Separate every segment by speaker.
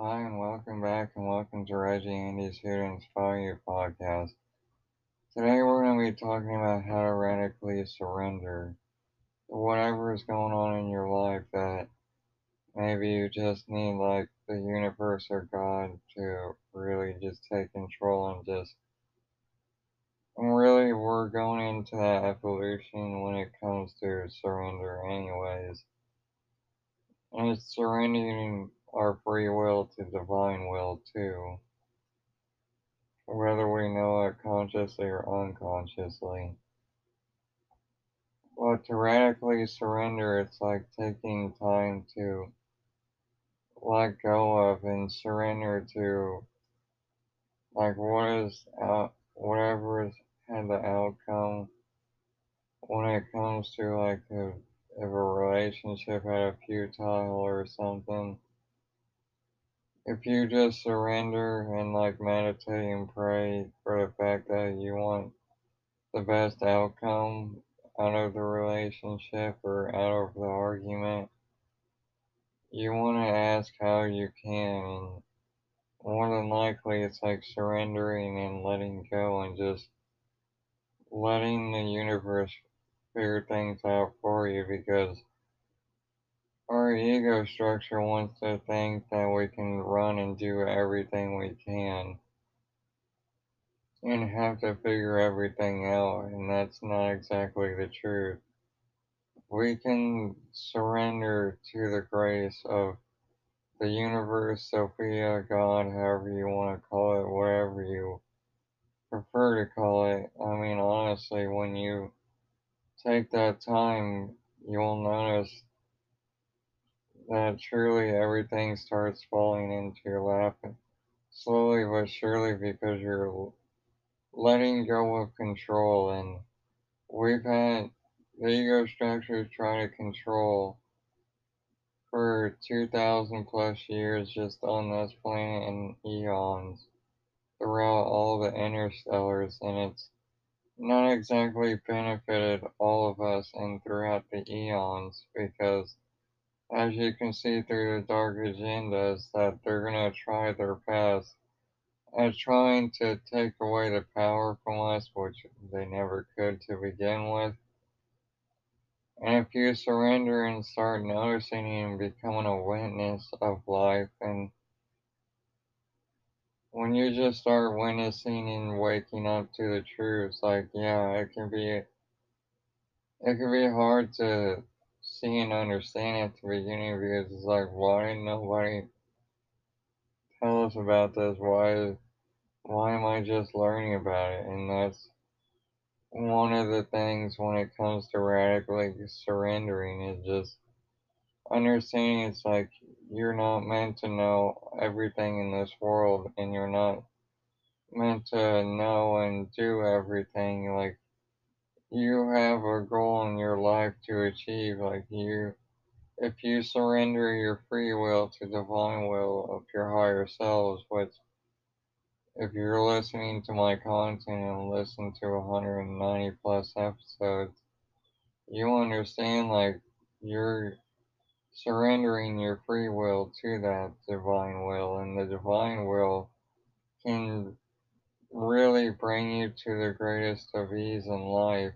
Speaker 1: Hi, and welcome back, and welcome to Reggie Andy's Here to You podcast. Today, we're going to be talking about how to radically surrender whatever is going on in your life that maybe you just need, like, the universe or God to really just take control and just. And really, we're going into that evolution when it comes to surrender, anyways. And it's surrendering our free will to divine will too, whether we know it consciously or unconsciously. But to radically surrender, it's like taking time to let go of and surrender to like what is out, whatever has had the outcome when it comes to like a, if a relationship had a futile or something if you just surrender and like meditate and pray for the fact that you want the best outcome out of the relationship or out of the argument, you want to ask how you can. And more than likely, it's like surrendering and letting go and just letting the universe figure things out for you because our ego structure wants to think that we can run and do everything we can and have to figure everything out, and that's not exactly the truth. We can surrender to the grace of the universe, Sophia, God, however you want to call it, whatever you prefer to call it. I mean, honestly, when you take that time, you'll notice that truly everything starts falling into your lap slowly but surely because you're letting go of control. And we've had the ego structures try to control for 2000 plus years just on this planet and eons throughout all the interstellars and it's not exactly benefited all of us and throughout the eons because as you can see through the dark agendas, that they're going to try their best at trying to take away the power from us, which they never could to begin with. And if you surrender and start noticing and becoming a witness of life, and when you just start witnessing and waking up to the truth, like, yeah, it can be, it can be hard to see and understand at the beginning because it's like, why nobody tell us about this? Why, why am I just learning about it? And that's one of the things when it comes to radically surrendering is just understanding it's like you're not meant to know everything in this world and you're not meant to know and do everything like you have a goal in your life to achieve. Like you, if you surrender your free will to the divine will of your higher selves, which if you're listening to my content and listen to 190 plus episodes, you understand like you're surrendering your free will to that divine will, and the divine will can really bring you to the greatest of ease in life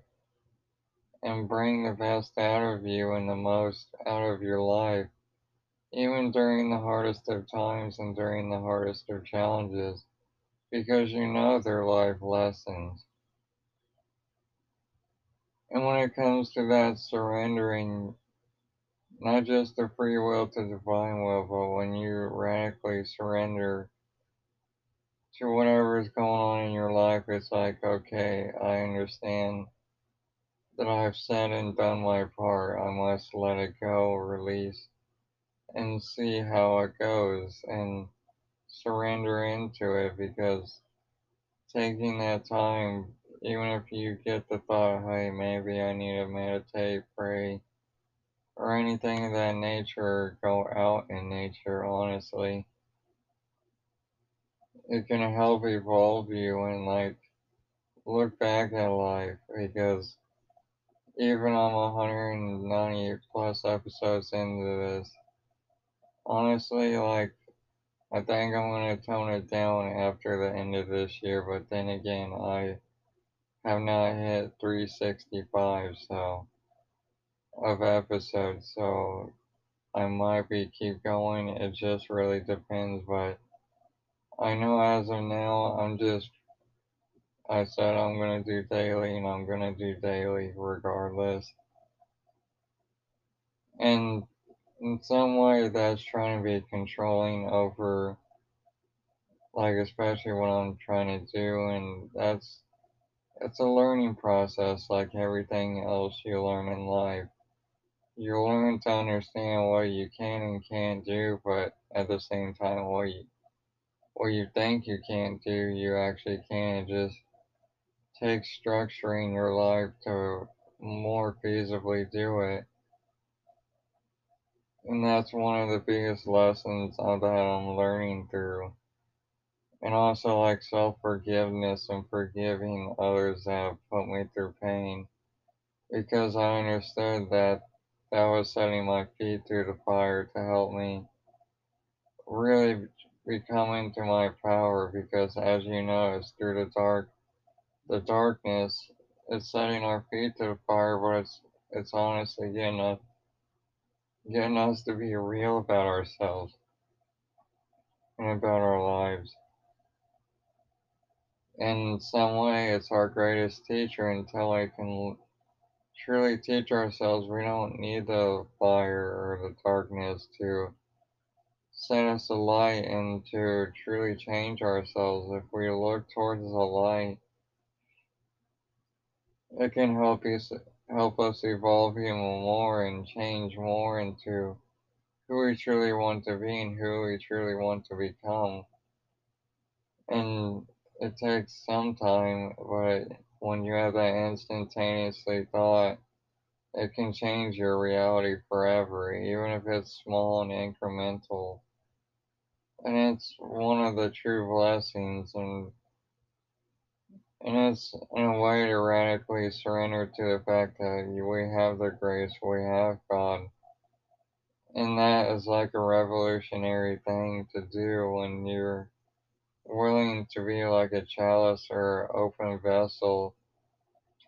Speaker 1: and bring the best out of you and the most out of your life, even during the hardest of times and during the hardest of challenges, because you know they're life lessons. And when it comes to that surrendering, not just the free will to divine will, but when you radically surrender to whatever is going on in your life, it's like, okay, I understand that I've said and done my part. I must let it go, release, and see how it goes and surrender into it because taking that time, even if you get the thought, hey, maybe I need to meditate, pray, or anything of that nature, go out in nature, honestly, it can help evolve you and like look back at life because even I'm 190 plus episodes into this, honestly, like I think I'm gonna tone it down after the end of this year, but then again, I have not hit 365 so of episodes, so I might be keep going. It just really depends, but I know as of now, I'm just I said I'm gonna do daily, and I'm gonna do daily regardless. And in some way, that's trying to be controlling over, like, especially what I'm trying to do, and that's it's a learning process, like everything else you learn in life. You learn to understand what you can and can't do, but at the same time, what you what you think you can't do, you actually can. Just takes structuring your life to more feasibly do it. And that's one of the biggest lessons that I'm learning through. And also like self forgiveness and forgiving others that have put me through pain. Because I understood that that was setting my feet through the fire to help me really become into my power because as you know it's through the dark the darkness. It's setting our feet to the fire but it's it's honestly getting us getting us to be real about ourselves and about our lives. In some way it's our greatest teacher until I can truly teach ourselves. We don't need the fire or the darkness to set us a light and to truly change ourselves. If we look towards the light, it can help us help us evolve even more and change more into who we truly want to be and who we truly want to become. And it takes some time, but when you have that instantaneously thought, it can change your reality forever, even if it's small and incremental. And it's one of the true blessings and and it's in a way to radically surrender to the fact that we have the grace, we have God. And that is like a revolutionary thing to do when you're willing to be like a chalice or open vessel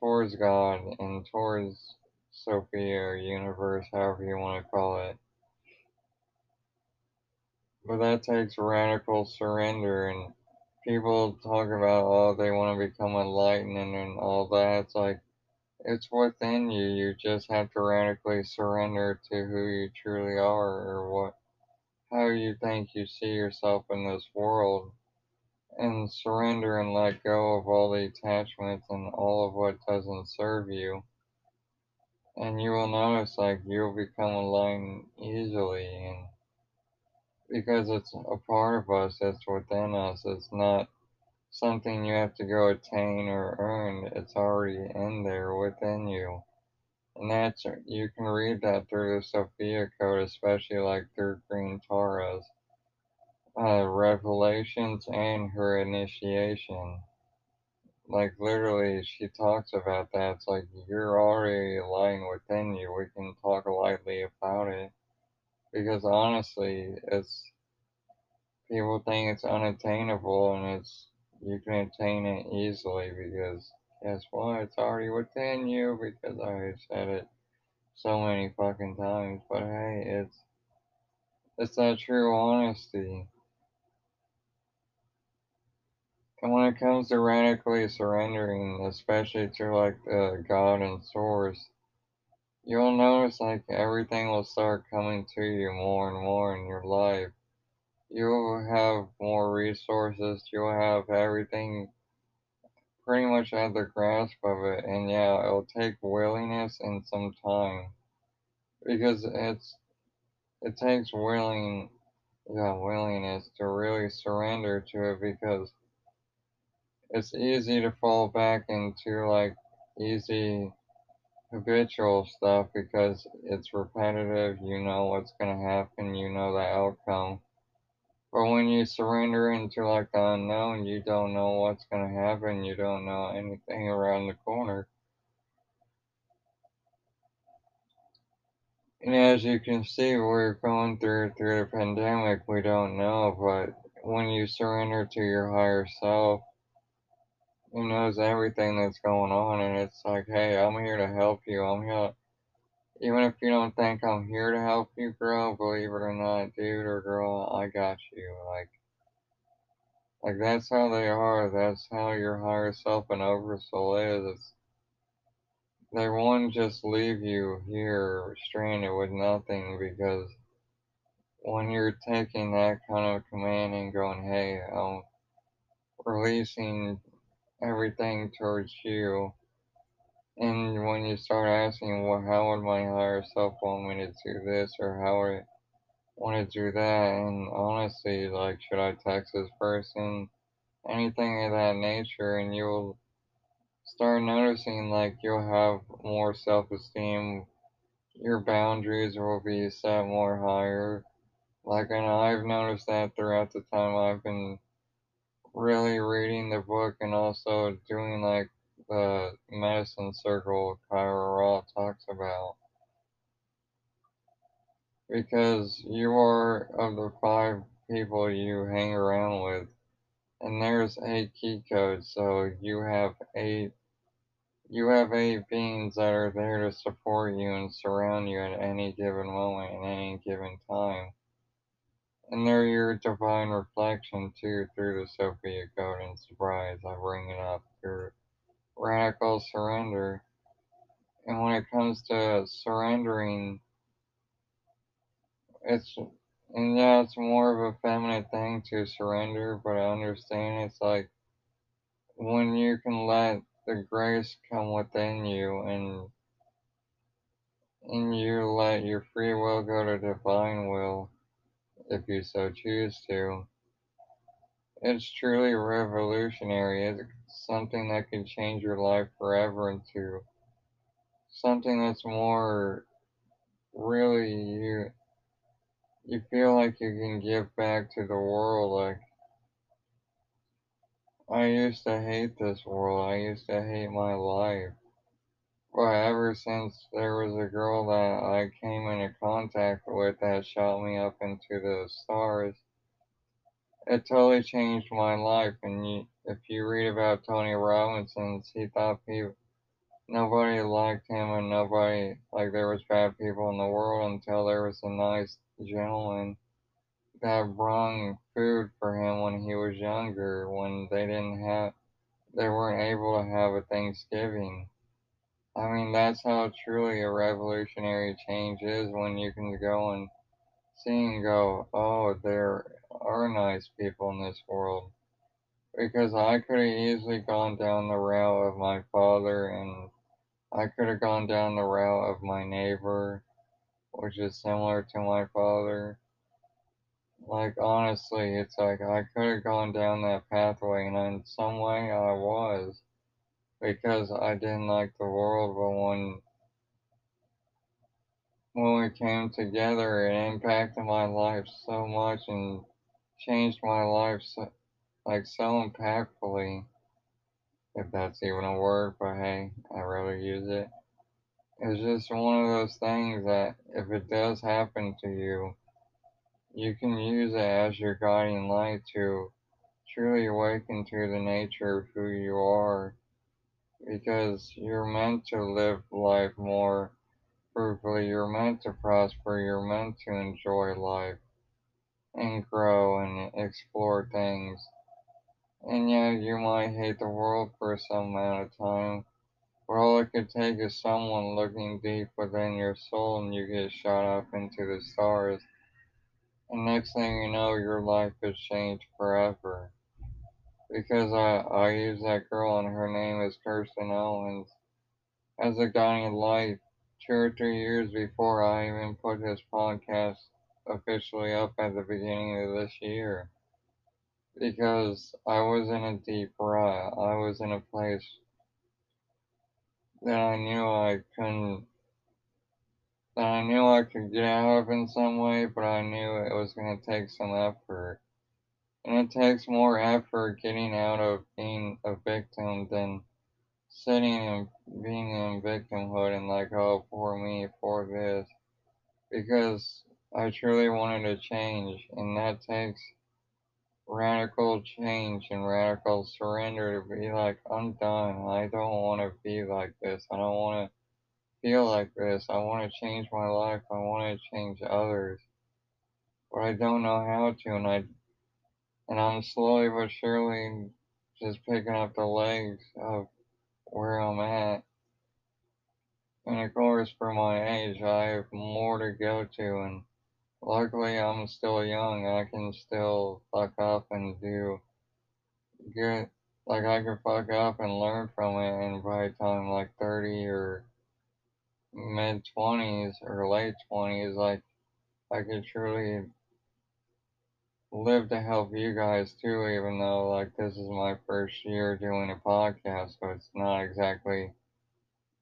Speaker 1: towards God and towards Sophia or universe, however you want to call it. But that takes radical surrender and people talk about oh they want to become enlightened and all that. It's like it's within you. You just have to radically surrender to who you truly are or what how you think you see yourself in this world and surrender and let go of all the attachments and all of what doesn't serve you. And you will notice like you'll become aligned easily and because it's a part of us that's within us. It's not something you have to go attain or earn. It's already in there within you. And that's you can read that through the Sophia Code, especially like through Green Tara's uh, revelations and her initiation. Like literally, she talks about that. It's like you're already lying within you. We can talk lightly about it because honestly, it's people think it's unattainable and it's you can attain it easily because guess what? It's already within you because I said it so many fucking times. But hey, it's it's that true honesty. And when it comes to radically surrendering, especially to like the God and source, you'll notice like everything will start coming to you more and more in your life. You'll have more resources, you'll have everything pretty much at the grasp of it. And yeah, it'll take willingness and some time. Because it's it takes willing yeah, willingness to really surrender to it because it's easy to fall back into like easy habitual stuff because it's repetitive, you know what's going to happen, you know the outcome. But when you surrender into like the unknown, you don't know what's going to happen, you don't know anything around the corner. And as you can see, we're going through through the pandemic. We don't know, but when you surrender to your higher self, who knows everything that's going on, and it's like, hey, I'm here to help you. I'm here, even if you don't think I'm here to help you grow, believe it or not, dude or girl, I got you. Like, like that's how they are. That's how your higher self and oversoul is. It's, they won't just leave you here stranded with nothing because when you're taking that kind of command and going, hey, I'm releasing everything towards you, and when you start asking, well, how would my higher self want me to do this, or how would I want to do that, and honestly, like, should I text this person, anything of that nature, and you'll start noticing, like, you'll have more self esteem, your boundaries will be set more higher. Like, and I've noticed that throughout the time I've been really reading the book and also doing like the medicine circle Kaia Ra talks about. Because you are of the five people you hang around with, and there's eight key codes, so you have eight you have eight beings that are there to support you and surround you at any given moment and any given time. And they're your divine reflection too through the Sophia Code and Surprise. I bring it up Your radical surrender. And when it comes to surrendering, it's and yeah, it's more of a feminine thing to surrender, but I understand it's like when you can let the grace come within you and and you let your free will go to divine will if you so choose to. It's truly revolutionary. It's something that can change your life forever into something that's more really you you feel like you can give back to the world like I used to hate this world. I used to hate my life. But ever since there was a girl that I came into contact with that shot me up into the stars, it totally changed my life. And you, if you read about Tony Robbins, he thought people, nobody liked him and nobody, like there was bad people in the world until there was a nice gentleman that brought food for him when he was younger, when they didn't have, they weren't able to have a Thanksgiving. I mean, that's how truly a revolutionary change is when you can go and see and go, oh, there are nice people in this world. Because I could have easily gone down the route of my father and I could have gone down the route of my neighbor, which is similar to my father. Like, honestly, it's like I could have gone down that pathway, and in some way I was. Because I didn't like the world, but when when we came together, it impacted my life so much and changed my life so, like so impactfully. If that's even a word, but hey, I rather use it. It's just one of those things that if it does happen to you, you can use it as your guiding light to truly awaken to the nature of who you are because you're meant to live life more fruitfully, you're meant to prosper, you're meant to enjoy life and grow and explore things. And yeah, you might hate the world for some amount of time, but all it could take is someone looking deep within your soul and you get shot up into the stars. And next thing you know, your life has changed forever. Because I, I use that girl and her name is Kirsten Owens as a guiding light two or three years before I even put this podcast officially up at the beginning of this year. Because I was in a deep rut. I was in a place that I knew I couldn't that I knew I could get out of in some way, but I knew it was going to take some effort. And it takes more effort getting out of being a victim than sitting and being in victimhood and like, oh, poor me, poor this. because I truly wanted to change, and that takes radical change and radical surrender to be like, I'm done. I don't want to be like this. I don't want to feel like this. I want to change my life. I want to change others. But I don't know how to, and I and I'm slowly but surely just picking up the legs of where I'm at. And of course, for my age, I have more to go to, and luckily I'm still young. I can still fuck up and do good. Like, I can fuck up and learn from it, and by the time like 30 or mid 20s or late 20s, like, I could truly live to help you guys too, even though, like, this is my first year doing a podcast, so it's not exactly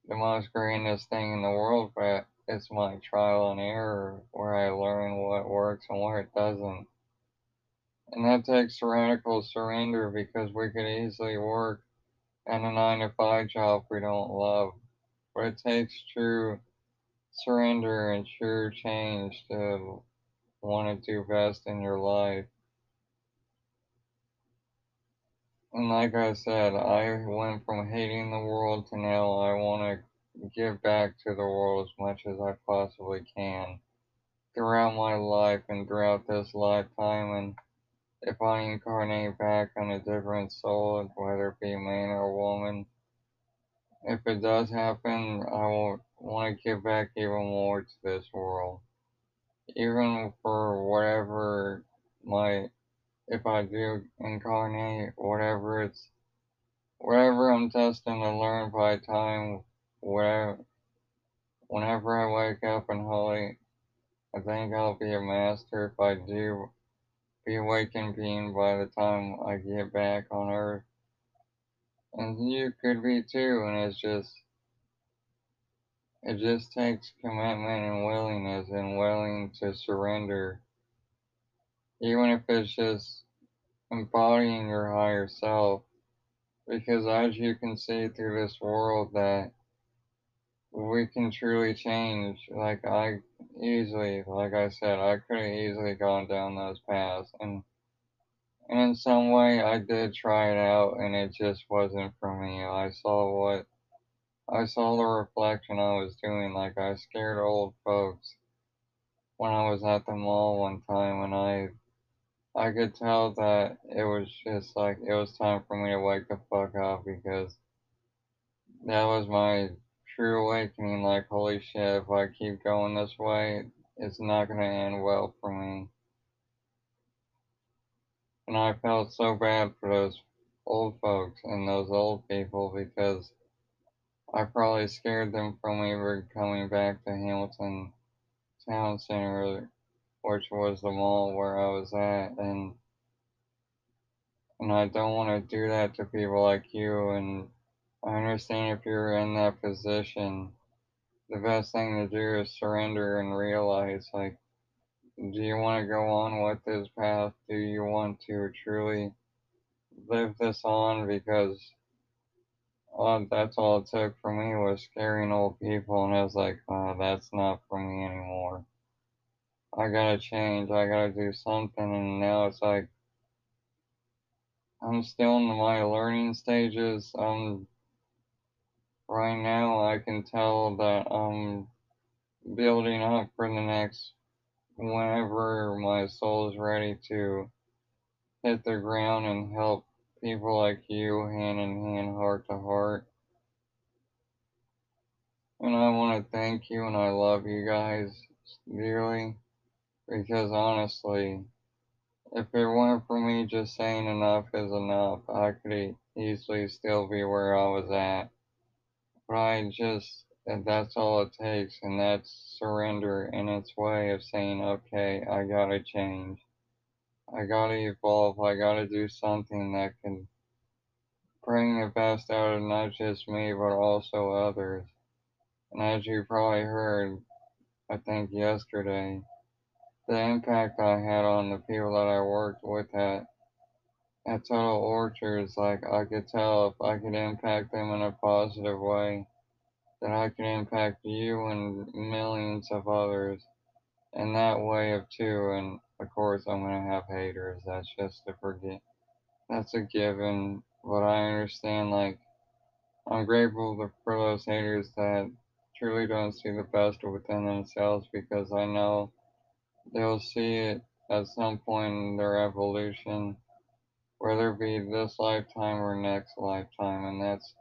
Speaker 1: the most grandest thing in the world, but it's my trial and error where I learn what works and what doesn't. And that takes radical surrender because we could easily work at a nine to five job we don't love. But it takes true surrender and true change to want to best in your life. And like I said, I went from hating the world to now I want to give back to the world as much as I possibly can throughout my life and throughout this lifetime. And if I incarnate back on a different soul, whether it be man or woman, if it does happen, I will want to give back even more to this world. Even for whatever my if I do incarnate, whatever it's, whatever I'm testing to learn by time, whatever, whenever I wake up in holy, I think I'll be a master if I do be awakened being by the time I get back on Earth. And you could be too, and it's just, it just takes commitment and willingness and willing to surrender even if it's just embodying your higher self. Because as you can see through this world that we can truly change. Like I easily, like I said, I could have easily gone down those paths and and in some way I did try it out and it just wasn't for me. I saw what I saw the reflection I was doing, like I scared old folks when I was at the mall one time and I I could tell that it was just like it was time for me to wake the fuck up because that was my true awakening. Like, holy shit, if I keep going this way, it's not gonna end well for me. And I felt so bad for those old folks and those old people because I probably scared them from ever coming back to Hamilton Town Center which was the mall where I was at, and and I don't want to do that to people like you. And I understand if you're in that position, the best thing to do is surrender and realize, like, do you want to go on with this path? Do you want to truly live this on? Because uh, that's all it took for me was scaring old people, and I was like, oh, that's not for me anymore. I gotta change, I gotta do something, and now it's like I'm still in my learning stages. Um, right now I can tell that I'm building up for the next whenever my soul is ready to hit the ground and help people like you hand in hand, heart to heart. And I want to thank you and I love you guys dearly. Because honestly, if it weren't for me just saying enough is enough, I could easily still be where I was at. But I just, that's all it takes, and that's surrender in its way of saying, okay, I gotta change. I gotta evolve. I gotta do something that can bring the best out of not just me, but also others. And as you probably heard, I think yesterday, the impact I had on the people that I worked with at at Total Orchards, like I could tell if I could impact them in a positive way, that I could impact you and millions of others. in that way of too. And of course, I'm gonna have haters. That's just a forget. That's a given. But I understand. Like, I'm grateful for those haters that truly don't see the best within themselves because I know they'll see it at some point in their evolution, whether it be this lifetime or next lifetime, and that's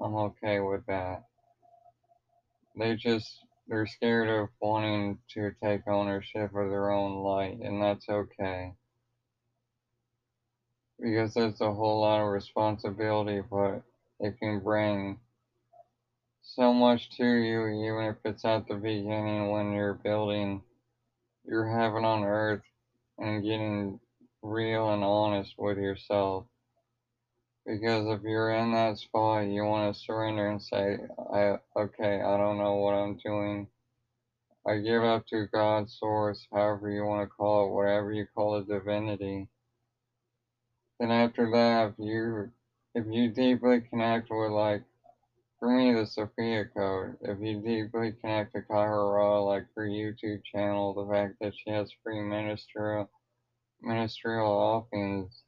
Speaker 1: I'm okay with that. They just they're scared of wanting to take ownership of their own light, and that's okay. Because it's a whole lot of responsibility, but it can bring so much to you, even if it's at the beginning when you're building your heaven on earth and getting real and honest with yourself. Because if you're in that spot, you want to surrender and say, I, okay, I don't know what I'm doing. I give up to God, source, however you want to call it, whatever you call it, divinity. Then after that, if you, if you deeply connect with like, for me, the Sophia Code, if you deeply connect to Kaia Ra, like her YouTube channel, the fact that she has free ministerial, ministerial offerings,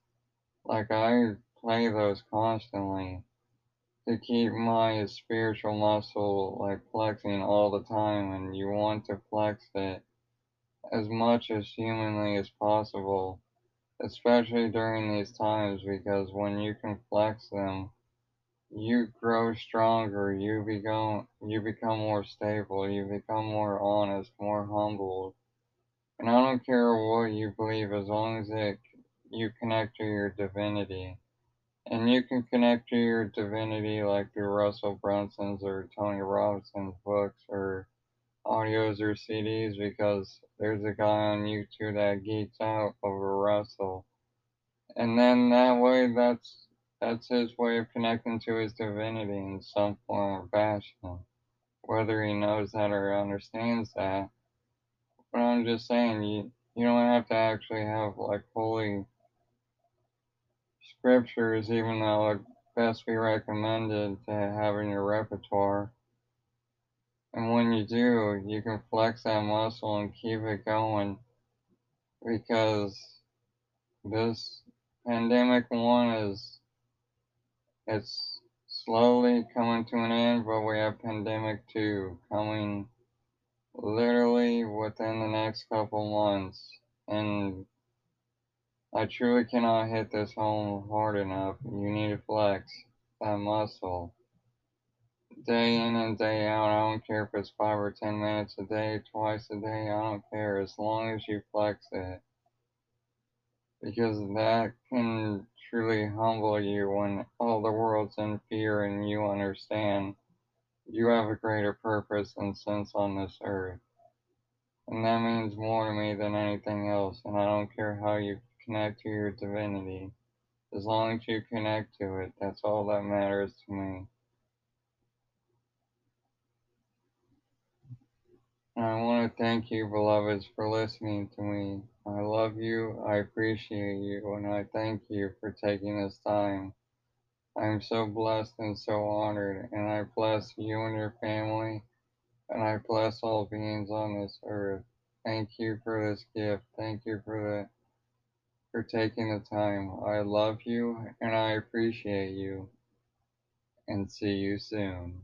Speaker 1: like I play those constantly to keep my spiritual muscle like flexing all the time and you want to flex it as much as humanly as possible especially during these times because when you can flex them you grow stronger you become you become more stable you become more honest more humbled and i don't care what you believe as long as it you connect to your divinity and you can connect to your divinity like through Russell Brunson's or Tony Robinson's books or audios or CDs because there's a guy on YouTube that geeks out over Russell. And then that way that's that's his way of connecting to his divinity in some form or fashion. Whether he knows that or understands that. But I'm just saying you you don't have to actually have like holy scriptures, even though it best be recommended to have in your repertoire. And when you do, you can flex that muscle and keep it going because this pandemic one is it's slowly coming to an end, but we have pandemic two coming literally within the next couple months. And I truly cannot hit this home hard enough. You need to flex that muscle. Day in and day out, I don't care if it's five or ten minutes a day, twice a day, I don't care, as long as you flex it. Because that can truly humble you when all the world's in fear and you understand you have a greater purpose and sense on this earth. And that means more to me than anything else, and I don't care how you connect to your divinity. As long as you connect to it, that's all that matters to me. And I want to thank you, beloveds, for listening to me. I love you, I appreciate you, and I thank you for taking this time. I am so blessed and so honored, and I bless you and your family, and I bless all beings on this earth. Thank you for this gift. Thank you for the for taking the time. I love you and I appreciate you. And see you soon.